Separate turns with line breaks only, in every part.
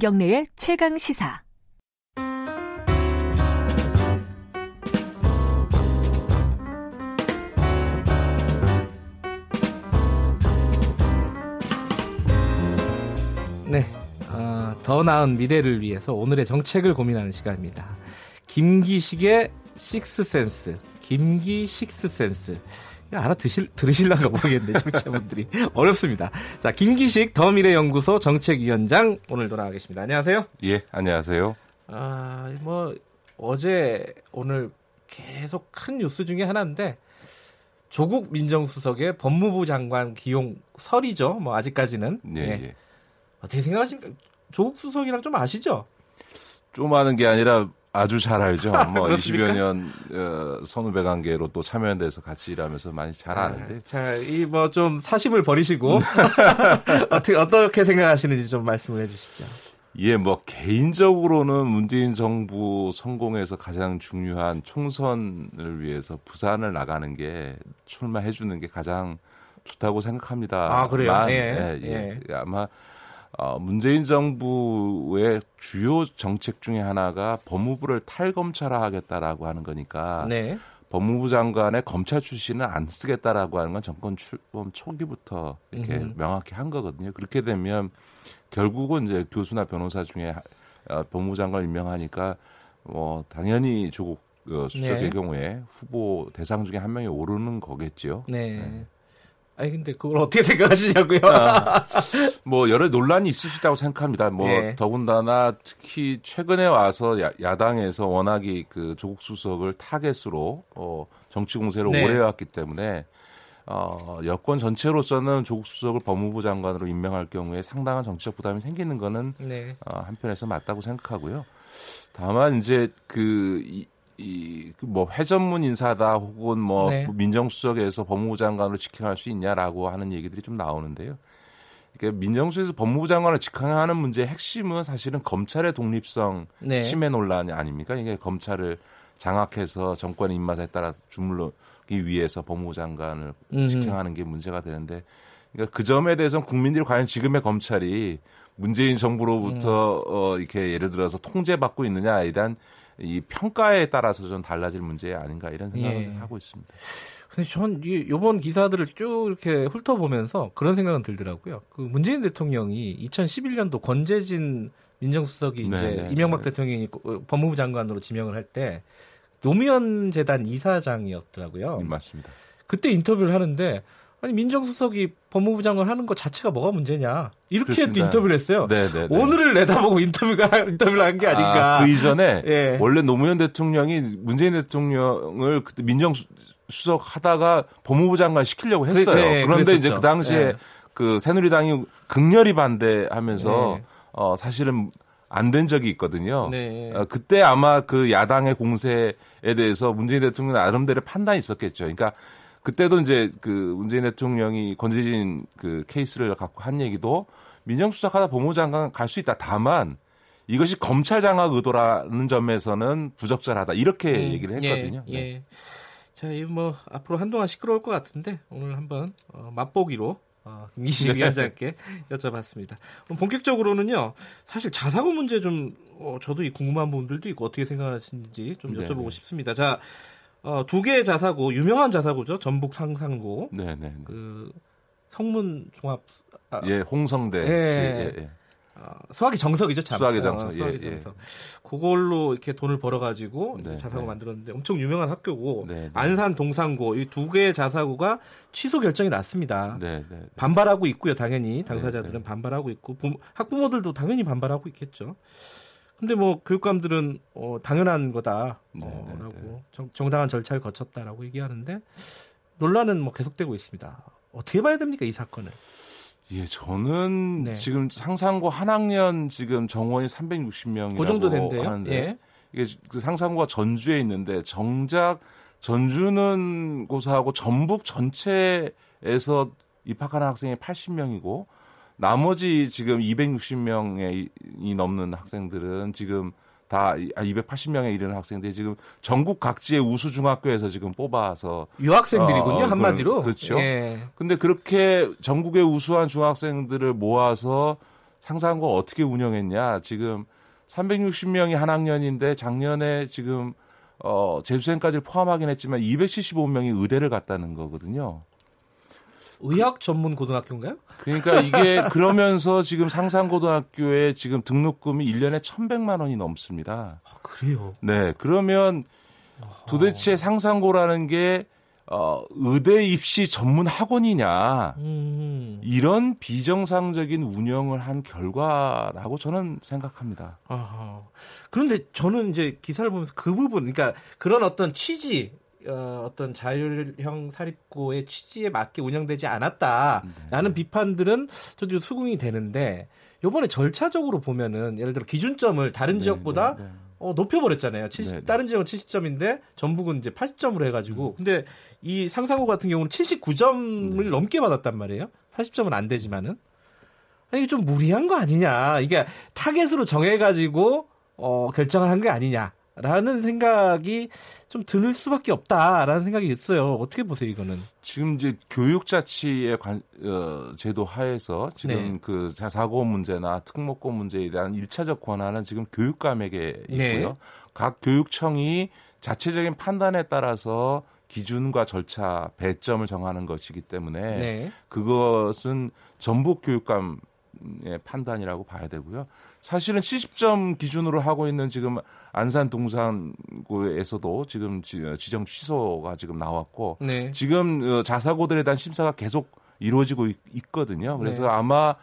김경래의 최강 시사.
네, 어, 더 나은 미래를 위해서 오늘의 정책을 고민하는 시간입니다. 김기식의 식스센스, 김기 식스센스. 알아 드실, 들으실란가 모르겠네, 청취자분들이. 어렵습니다. 자, 김기식 더 미래연구소 정책위원장 오늘 돌아와 계십니다. 안녕하세요.
예, 안녕하세요.
아, 뭐, 어제, 오늘 계속 큰 뉴스 중에 하나인데, 조국 민정수석의 법무부 장관 기용 설이죠. 뭐, 아직까지는.
예,
예.
예.
어떻게 생각하십니까? 조국 수석이랑 좀 아시죠?
좀 아는 게 아니라 아주 잘 알죠. 뭐
그렇습니까?
20여 년 어, 선후배 관계로 또 참여연대에서 같이 일하면서 많이 잘 아는데
자, 이 뭐 좀 사심을 버리시고 어떻게 어떻게 생각하시는지 좀 말씀을 해주시죠.
예, 뭐 개인적으로는 문재인 정부 성공에서 가장 중요한 총선을 위해서 부산을 나가는 게 출마해 주는 게 가장 좋다고 생각합니다.
아, 그래요?
만,
예,
예, 예. 아마 어, 문재인 정부의 주요 정책 중에 하나가 법무부를 탈검찰화하겠다라고 하는 거니까
네.
법무부 장관의 검찰 출신은 안 쓰겠다라고 하는 건 정권 출범 초기부터 이렇게
음흠.
명확히 한 거거든요. 그렇게 되면 결국은 이제 교수나 변호사 중에 하- 어, 법무부 장관 임명하니까 뭐 당연히 조국 어, 수석의
네.
경우에 후보 대상 중에 한 명이 오르는 거겠죠.
네. 아니 근데 그걸 어떻게 생각하시냐고요?
뭐 여러 논란이 있을 수 있다고 생각합니다. 뭐
예.
더군다나 특히 최근에 와서 야, 야당에서 워낙에 그 조국 수석을 타겟으로 어, 정치 공세를
네.
오래 해왔기 때문에 어, 여권 전체로서는 조국 수석을 법무부 장관으로 임명할 경우에 상당한 정치적 부담이 생기는 거는
네.
어, 한편에서 맞다고 생각하고요. 다만 이제 그 이, 이, 그뭐 회전문 인사다 혹은 뭐
네.
민정수석에서 법무부 장관으로 직행할 수 있냐라고 하는 얘기들이 좀 나오는데요. 그러니까 민정수에서 법무부 장관을 직행하는 문제의 핵심은 사실은 검찰의 독립성
네.
침해 논란이 아닙니까? 이게 검찰을 장악해서 정권의 입맛에 따라 주물르기 위해서 법무부 장관을. 직행하는 게 문제가 되는데 그러니까 그 점에 대해서는 국민들이 과연 지금의 검찰이 문재인 정부로부터
음.
어, 이렇게 예를 들어서 통제받고 있느냐에 대한 이 평가에 따라서 좀 달라질 문제 아닌가 이런 생각을
예.
하고 있습니다.
근데 전 이- 요번 기사들을 쭉 이렇게 훑어보면서 그런 생각은 들더라고요. 그 문재인 대통령이 2011년도 권재진 민정수석이
네,
이제
네,
이명박
네.
대통령이 어, 법무부 장관으로 지명을 할 때 노무현 재단 이사장이었더라고요.
음, 맞습니다.
그때 인터뷰를 하는데 아니 민정수석이 법무부 장관 하는 것 자체가 뭐가 문제냐 이렇게
그렇습니다.
인터뷰를 했어요.
네, 네, 네.
오늘을 내다보고 인터뷰가 인터뷰를 한 게 아닌가.
아, 그 이전에
예.
원래 노무현 대통령이 문재인 대통령을 그때 민정수석 하다가 법무부 장관 시키려고 했어요.
그- 네,
그런데 이제
그랬었죠.
그 당시에
예.
그 새누리당이 극렬히 반대하면서
네.
어 사실은 안된 적이 있거든요.
네.
어, 그때 아마 그 야당의 공세에 대해서 문재인 대통령 나름대로 판단이 있었겠죠. 그러니까 그때도 이제 그 문재인 대통령이 권재진 그 케이스를 갖고 한 얘기도 민정수석하다 법무부 장관 갈 수 있다. 다만 이것이 검찰 장악 의도라는 점에서는 부적절하다. 이렇게
음,
얘기를 했거든요.
예,
네.
예. 자, 이뭐 앞으로 한동안 시끄러울 것 같은데 오늘 한번 어, 맛보기로 어, 김기식
네.
위원장께 여쭤봤습니다. 본격적으로는요. 사실 자사고 문제 좀 어, 저도 이 궁금한 부분들도 있고 어떻게 생각하시는지 좀
네,
여쭤보고
네.
싶습니다. 자, 어, 두 개의 자사고 유명한 자사고죠. 전북 상산고
네, 네.
그 성문 종합 아,
예, 홍성대
예.
씨. 예, 예.
어, 수학의 정석이죠, 참.
수학의 정석,
어, 수학의
예, 예.
정석. 그걸로 이렇게 돈을 벌어가지고
네,
자사고
네.
만들었는데 엄청 유명한 학교고
네, 네.
안산 동산고 이 두 개의 자사고가 취소 결정이 났습니다.
네, 네. 네.
반발하고 있고요, 당연히 당사자들은. 반발하고 있고 부- 학부모들도 당연히 반발하고 있겠죠. 근데 뭐 교육감들은 어, 당연한 거다라고
네, 네, 네.
정당한 절차를 거쳤다라고 얘기하는데 논란은 뭐 계속되고 있습니다. 어떻게 봐야 됩니까 이 사건을?
예, 저는
네.
지금 상상고 한 학년 지금 정원이 360명이라고
그 정도 된대요.
하는데
예.
이게 그 상상고가 전주에 있는데 정작 전주는 고사하고 전북 전체에서 입학하는 학생이 80명이고 나머지 지금 260명이 넘는 학생들은 지금 다 280명에 이르는 학생들이 지금 전국 각지의 우수 중학교에서 지금 뽑아서
유학생들이군요
어, 어,
한마디로.
그렇죠.
예.
근데 그렇게 전국의 우수한 중학생들을 모아서 상상고 어떻게 운영했냐. 지금 360명이 한 학년인데 작년에 지금 어 재수생까지 포함하긴 했지만 275명이 의대를 갔다는 거거든요.
의학 전문 고등학교인가요?
그러니까 이게 그러면서 지금 상상고등학교에 지금 등록금이 1년에 1,100만 원이 넘습니다.
아, 그래요.
네. 그러면 도대체 상상고라는 게 어, 의대 입시 전문 학원이냐
음.
이런 비정상적인 운영을 한 결과라고 저는 생각합니다.
아하. 그런데 저는 이제 기사를 보면서 그 부분, 그러니까 그런 어떤 취지, 어, 어떤 자율형 사립고의 취지에 맞게 운영되지 않았다라는 비판들은 저도 수긍이 되는데 요번에 절차적으로 보면은 예를 들어 기준점을 다른
네,
지역보다
네, 네.
어, 높여버렸잖아요. 70,
네, 네.
다른 지역은 70점인데 전북은 이제 80점으로 해가지고 근데 이 상상고 같은 경우는 79점을 넘게 받았단 말이에요. 80점은 안 되지만은 아니, 이게 좀 무리한 거 아니냐. 이게 타겟으로 정해가지고 어, 결정을 한 게 아니냐 라는 생각이 좀 들 수밖에 없다라는 생각이 있어요. 어떻게 보세요 이거는?
지금 이제 교육자치의 관, 어, 제도 하에서 지금
네.
그 자사고 문제나 특목고 문제에 대한 일차적 권한은 지금 교육감에게 있고요.
네.
각 교육청이 자체적인 판단에 따라서 기준과 절차, 배점을 정하는 것이기 때문에
네.
그것은 전북 교육감의 판단이라고 봐야 되고요. 사실은 70점 기준으로 하고 있는 지금 안산 동산고에서도 지금 지- 지정 취소가 지금 나왔고
네.
지금 어, 자사고들에 대한 심사가 계속 이루어지고 있, 거든요 그래서
네.
아마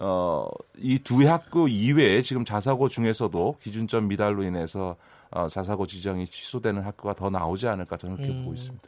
어, 이 두 학교 이외에 지금 자사고 중에서도 기준점 미달로 인해서 어, 자사고 지정이 취소되는 학교가 더 나오지 않을까 저는 그렇게
음.
보고 있습니다.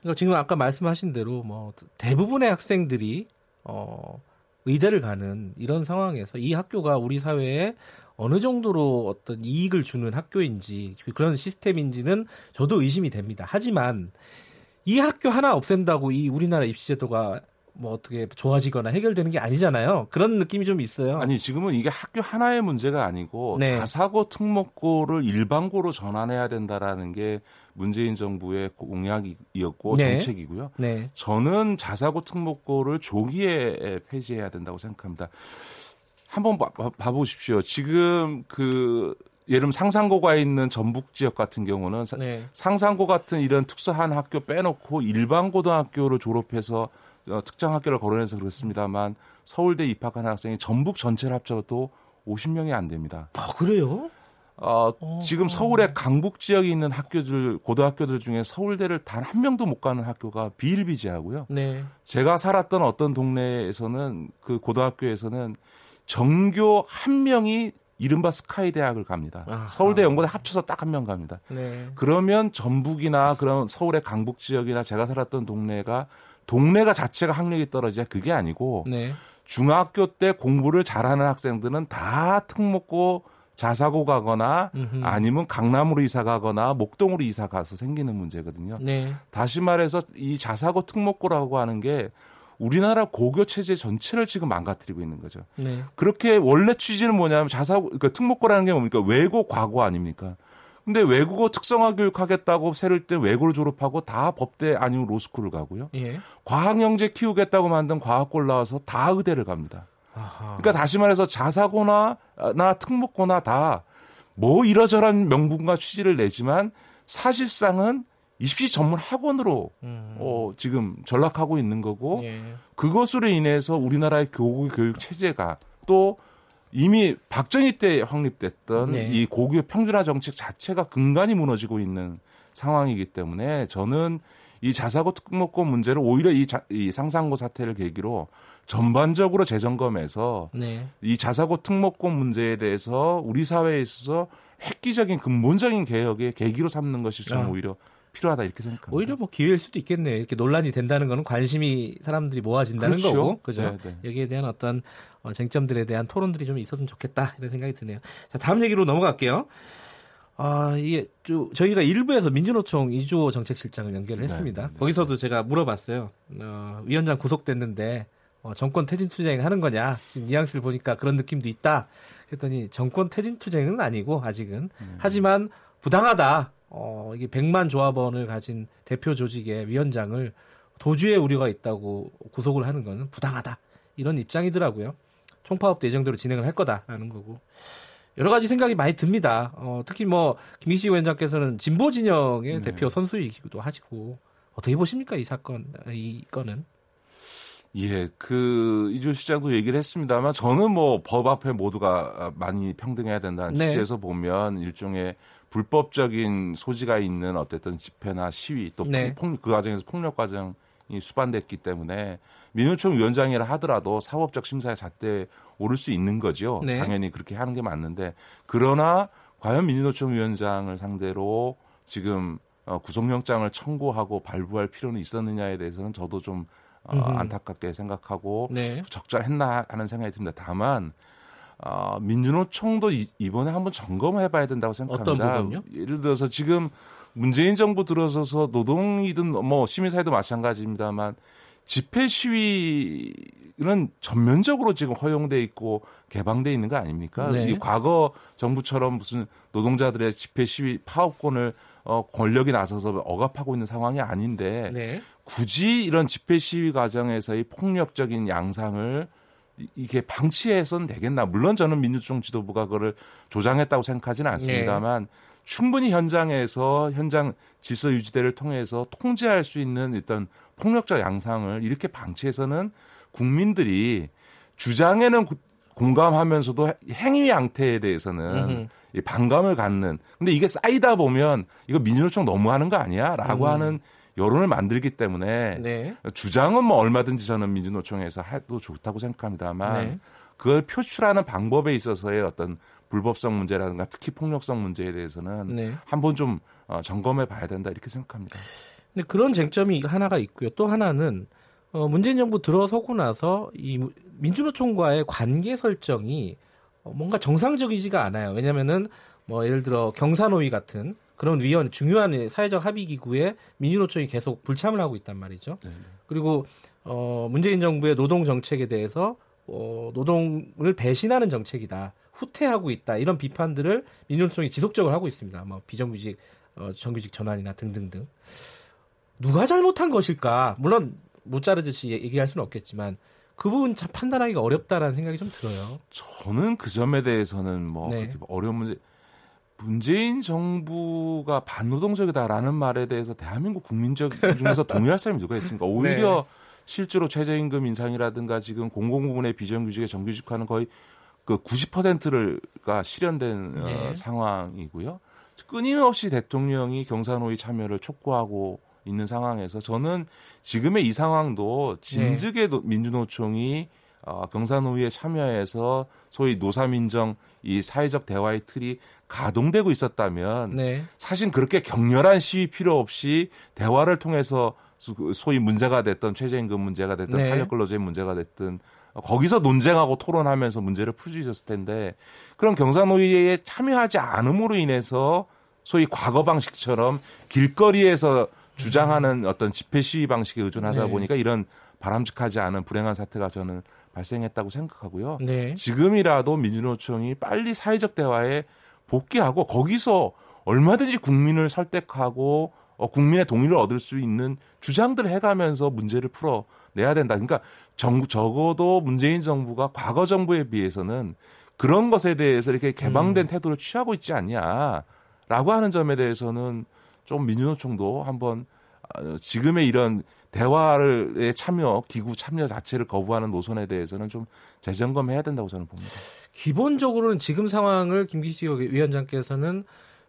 그러니까 지금 아까 말씀하신 대로 뭐 대부분의 학생들이 어 의대를 가는 이런 상황에서 이 학교가 우리 사회에 어느 정도로 어떤 이익을 주는 학교인지 그런 시스템인지는 저도 의심이 됩니다. 하지만 이 학교 하나 없앤다고 이 우리나라 입시 제도가 뭐 어떻게 좋아지거나 해결되는 게 아니잖아요. 그런 느낌이 좀 있어요.
아니 지금은 이게 학교 하나의 문제가 아니고
네.
자사고 특목고를 일반고로 전환해야 된다라는 게 문재인 정부의 공약이었고
네.
정책이고요.
네.
저는 자사고 특목고를 조기에 폐지해야 된다고 생각합니다. 한번 봐, 봐- 봐보십시오. 지금 그 예를 들면 상상고가 있는 전북 지역 같은 경우는 사-
네.
상상고 같은 이런 특수한 학교 빼놓고 일반 고등학교를 졸업해서 어, 특정 학교를 거론해서 그렇습니다만 서울대 입학한 학생이 전북 전체를 합쳐도 50명이 안 됩니다.
아, 그래요?
어, 지금 서울의 강북 지역에 있는 학교들 고등학교들 중에 서울대를 단 한 명도 못 가는 학교가 비일비재하고요.
네.
제가 살았던 어떤 동네에서는 그 고등학교에서는 전교 한 명이 이른바 스카이 대학을 갑니다.
아하.
서울대 연고대 합쳐서 딱 한 명 갑니다.
네.
그러면 전북이나 그런 서울의 강북 지역이나 제가 살았던 동네가 동네가 자체가 학력이 떨어지야 그게 아니고
네.
중학교 때 공부를 잘하는 학생들은 다 특목고 자사고 가거나
음흠.
아니면 강남으로 이사 가거나 목동으로 이사 가서 생기는 문제거든요.
네.
다시 말해서 이 자사고 특목고라고 하는 게 우리나라 고교 체제 전체를 지금 망가뜨리고 있는 거죠.
네.
그렇게 원래 취지는 뭐냐면 자사고 그러니까 특목고라는 게 뭡니까? 외고 과고 아닙니까? 근데 외국어 특성화 교육 하겠다고 새를 때 외고를 졸업하고 다 법대 아니면 로스쿨을 가고요.
예.
과학 영재 키우겠다고 만든 과학고를 나와서 다 의대를 갑니다.
아하.
그러니까 다시 말해서 자사고나 나 특목고나 다 뭐 이러저런 명분과 취지를 내지만 사실상은 입시 전문 학원으로
음.
어, 지금 전락하고 있는 거고
예.
그것으로 인해서 우리나라의 교육 교육 체제가 또 이미 박정희 때 확립됐던
네.
이 고교 평준화 정책 자체가 근간이 무너지고 있는 상황이기 때문에 저는 이 자사고 특목고 문제를 오히려 이, 자- 이 상상고 사태를 계기로 전반적으로 재점검해서
네.
이 자사고 특목고 문제에 대해서 우리 사회에 있어서 획기적인 근본적인 개혁의 계기로 삼는 것이 저는
아.
오히려 필요하다 이렇게 생각합니다.
오히려 뭐 기회일 수도 있겠네요. 이렇게 논란이 된다는 거는 관심이 사람들이 모아진다는
그렇죠.
거고, 그죠?
네, 네.
여기에 대한 어떤 어, 쟁점들에 대한 토론들이 좀 있었으면 좋겠다 이런 생각이 드네요. 자, 다음 얘기로 넘어갈게요. 아, 이게 좀 저희가 일부에서 민주노총 이주호 정책실장을 연결을
네,
했습니다.
네, 네.
거기서도 제가 물어봤어요. 어, 위원장 구속됐는데 어, 정권 퇴진 투쟁을 하는 거냐? 지금 뉘앙스를 보니까 그런 느낌도 있다. 했더니 정권 퇴진 투쟁은 아니고 아직은
음.
하지만 부당하다. 어, 이게 100만 조합원을 가진 대표 조직의 위원장을 도주의 우려가 있다고 구속을 하는 거는 부당하다. 이런 입장이더라고요. 총파업도 예정대로 진행을 할 거다라는 거고 여러 가지 생각이 많이 듭니다. 어, 특히 뭐 김기식 위원장께서는 진보 진영의
네.
대표 선수이기도 하시고 어떻게 보십니까 이 사건 이 건은?
예, 그 이주 시장도 얘기를 했습니다만 저는 뭐 법 앞에 모두가 많이 평등해야 된다는
네.
취지에서 보면 일종의 불법적인 소지가 있는 어쨌든 집회나 시위 또
네.
폭, 그 과정에서 폭력 과정이 수반됐기 때문에 민주총 위원장이라 하더라도 사법적 심사의 잣대에 오를 수 있는 거죠.
네.
당연히 그렇게 하는 게 맞는데 그러나 과연 민주노총 위원장을 상대로 지금 어, 구속영장을 청구하고 발부할 필요는 있었느냐에 대해서는 저도 좀 어. 안타깝게 생각하고
네.
적절했나 하는 생각이 듭니다. 다만 어, 민주노총도 이, 이번에 한번 점검해 봐야 된다고 생각합니다.
어떤 부분요?
예를 들어서 지금 문재인 정부 들어서서 노동이든 뭐 시민사회도 마찬가지입니다만 집회 시위는 전면적으로 지금 허용돼 있고 개방돼 있는 거 아닙니까?
네.
이 과거 정부처럼 무슨 노동자들의 집회 시위 파업권을 어, 권력이 나서서 억압하고 있는 상황이 아닌데
네.
굳이 이런 집회 시위 과정에서의 폭력적인 양상을 이- 이게 방치해서는 되겠나? 물론 저는 민주총 지도부가 그거를 조장했다고 생각하지는 않습니다만 충분히 현장에서 현장 질서 유지대를 통해서 통제할 수 있는 일단 폭력적 양상을 이렇게 방치해서는 국민들이 주장에는 구- 공감하면서도 행위 양태에 대해서는 반감을 갖는. 근데 이게 쌓이다 보면 이거 민주노총 너무하는 거 아니야?라고
음.
하는 여론을 만들기 때문에
네.
주장은 뭐 얼마든지 저는 민주노총에서 해도 좋다고 생각합니다만
네.
그걸 표출하는 방법에 있어서의 어떤 불법성 문제라든가 특히 폭력성 문제에 대해서는
네.
한번 좀 어, 점검해 봐야 된다 이렇게 생각합니다.
근데 그런 쟁점이 하나가 있고요. 또 하나는 어, 문재인 정부 들어서고 나서 이 무- 민주노총과의 관계 설정이 어, 뭔가 정상적이지가 않아요. 왜냐면은 뭐 예를 들어 경산호위 같은 그런 위원 중요한 사회적 합의 기구에 민주노총이 계속 불참을 하고 있단 말이죠.
네,
그리고 어, 문재인 정부의 노동 정책에 대해서 어, 노동을 배신하는 정책이다. 후퇴하고 있다. 이런 비판들을 민주노총이 지속적으로 하고 있습니다. 뭐 비정규직 어, 정규직 전환이나 등등등. 누가 잘못한 것일까? 물론 못 자르듯이 얘기할 수는 없겠지만 그 부분 참 판단하기가 어렵다라는 생각이 좀 들어요.
저는 그 점에 대해서는 뭐
네.
그렇게 어려운 문제. 문재인 정부가 반노동적이다라는 말에 대해서 대한민국 국민적 중에서 동의할 사람이 누가 있습니까? 오히려
네.
실제로 최저임금 인상이라든가 지금 공공부문의 비정규직의 정규직화는 거의 그 90%가 실현된 어,
네.
상황이고요. 끊임없이 대통령이 경산호위 참여를 촉구하고 있는 상황에서 저는 지금의 이 상황도 진즉에 도- 민주노총이 어, 경산호위에 참여해서 소위 노사민정 이 사회적 대화의 틀이 가동되고 있었다면
네.
사실 그렇게 격렬한 시위 필요 없이 대화를 통해서 소- 소위 문제가 됐던 최저임금 문제가 됐던
네.
탄력근로제 문제가 됐든 거기서 논쟁하고 토론하면서 문제를 풀 수 있었을 텐데 그런 경산노위에 참여하지 않음으로 인해서 소위 과거 방식처럼 길거리에서 주장하는 어떤 집회 시위 방식에 의존하다
네.
보니까 이런 바람직하지 않은 불행한 사태가 저는 발생했다고 생각하고요.
네.
지금이라도 민주노총이 빨리 사회적 대화에 복귀하고 거기서 얼마든지 국민을 설득하고 어, 국민의 동의를 얻을 수 있는 주장들을 해가면서 문제를 풀어내야 된다. 그러니까 정부 적어도 문재인 정부가 과거 정부에 비해서는 그런 것에 대해서 이렇게 개방된 태도를 취하고 있지 않냐라고 하는 점에 대해서는 좀 민주노총도 한번 어, 지금의 이런 대화를 참여 기구 참여 자체를 거부하는 노선에 대해서는 좀 재점검해야 된다고 저는 봅니다.
기본적으로는 지금 상황을 김기식 위원장께서는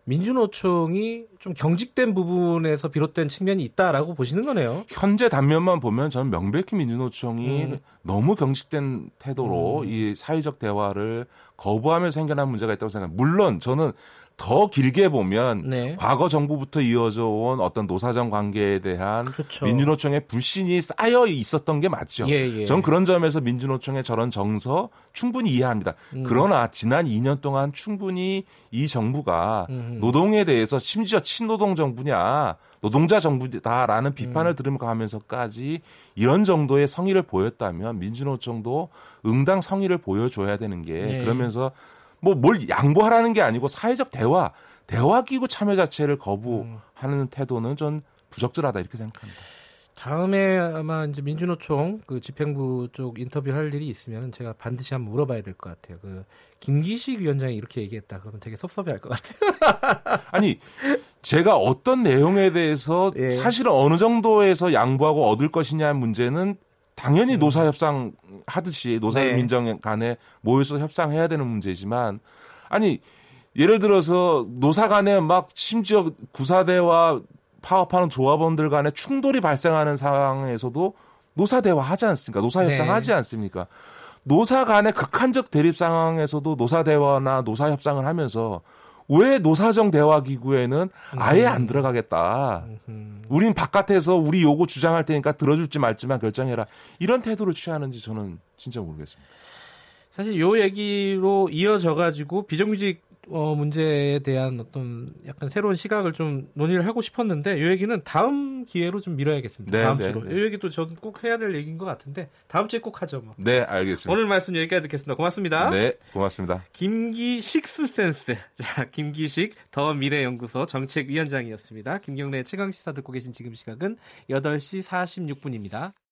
민주노총이 좀 경직된 부분에서 비롯된 측면이 있다라고 보시는 거네요.
현재 단면만 보면 저는 명백히 민주노총이
음.
너무 경직된 태도로 이 사회적 대화를 거부하면서 생겨난 문제가 있다고 생각합니다. 물론 저는 더 길게 보면
네.
과거 정부부터 이어져 온 어떤 노사정 관계에 대한
그렇죠.
민주노총의 불신이 쌓여 있었던 게 맞죠.
예, 예.
전 그런 점에서 민주노총의 저런 정서 충분히 이해합니다.
음.
그러나 지난 2년 동안 충분히 이 정부가
음.
노동에 대해서 심지어 친노동 정부냐 노동자 정부다라는 비판을
음.
들으면서까지 이런 정도의 성의를 보였다면 민주노총도 응당 성의를 보여줘야 되는 게
네.
그러면서 뭐 뭘 양보하라는 게 아니고 사회적 대화 대화 기구 참여 자체를 거부하는 태도는 전 부적절하다 이렇게 생각합니다.
다음에 아마 이제 민주노총 그 집행부 쪽 인터뷰 할 일이 있으면 제가 반드시 한번 물어봐야 될 것 같아요. 그 김기식 위원장이 이렇게 얘기했다 그러면 되게 섭섭해할 것 같아요.
아니 제가 어떤 내용에 대해서
예.
사실은 어느 정도에서 양보하고 얻을 것이냐 문제는 당연히 노사 협상 하듯이 노사
네.
민정 간에 모여서 협상해야 되는 문제지만 아니 예를 들어서 노사 간에 막 심지어 구사대와 파업하는 조합원들 간에 충돌이 발생하는 상황에서도 노사 대화 하지 않습니까? 노사 협상
네.
하지 않습니까? 노사 간의 극한적 대립 상황에서도 노사 대화나 노사 협상을 하면서 왜 노사정 대화 기구에는 아예 안 들어가겠다.
음,
우린 바깥에서 우리 요구 주장할 테니까 들어줄지 말지만 결정해라. 이런 태도를 취하는지 저는 진짜 모르겠습니다.
사실 요 얘기로 이어져 가지고 비정규직 어, 문제에 대한 어떤 약간 새로운 시각을 좀 논의를 하고 싶었는데 요 얘기는 다음 기회로 좀 미뤄야겠습니다.
네,
다음
네,
주로.
네.
요 얘기도 저는 꼭 해야 될 얘기인 것 같은데 다음 주에 꼭 하죠. 뭐.
네, 알겠습니다.
오늘 말씀 여기까지 듣겠습니다. 고맙습니다.
네, 고맙습니다.
김기 식스센스. 자, 김기식 더 미래연구소 정책위원장이었습니다. 김경래 최강 시사 듣고 계신 지금 시각은 8시 46분입니다.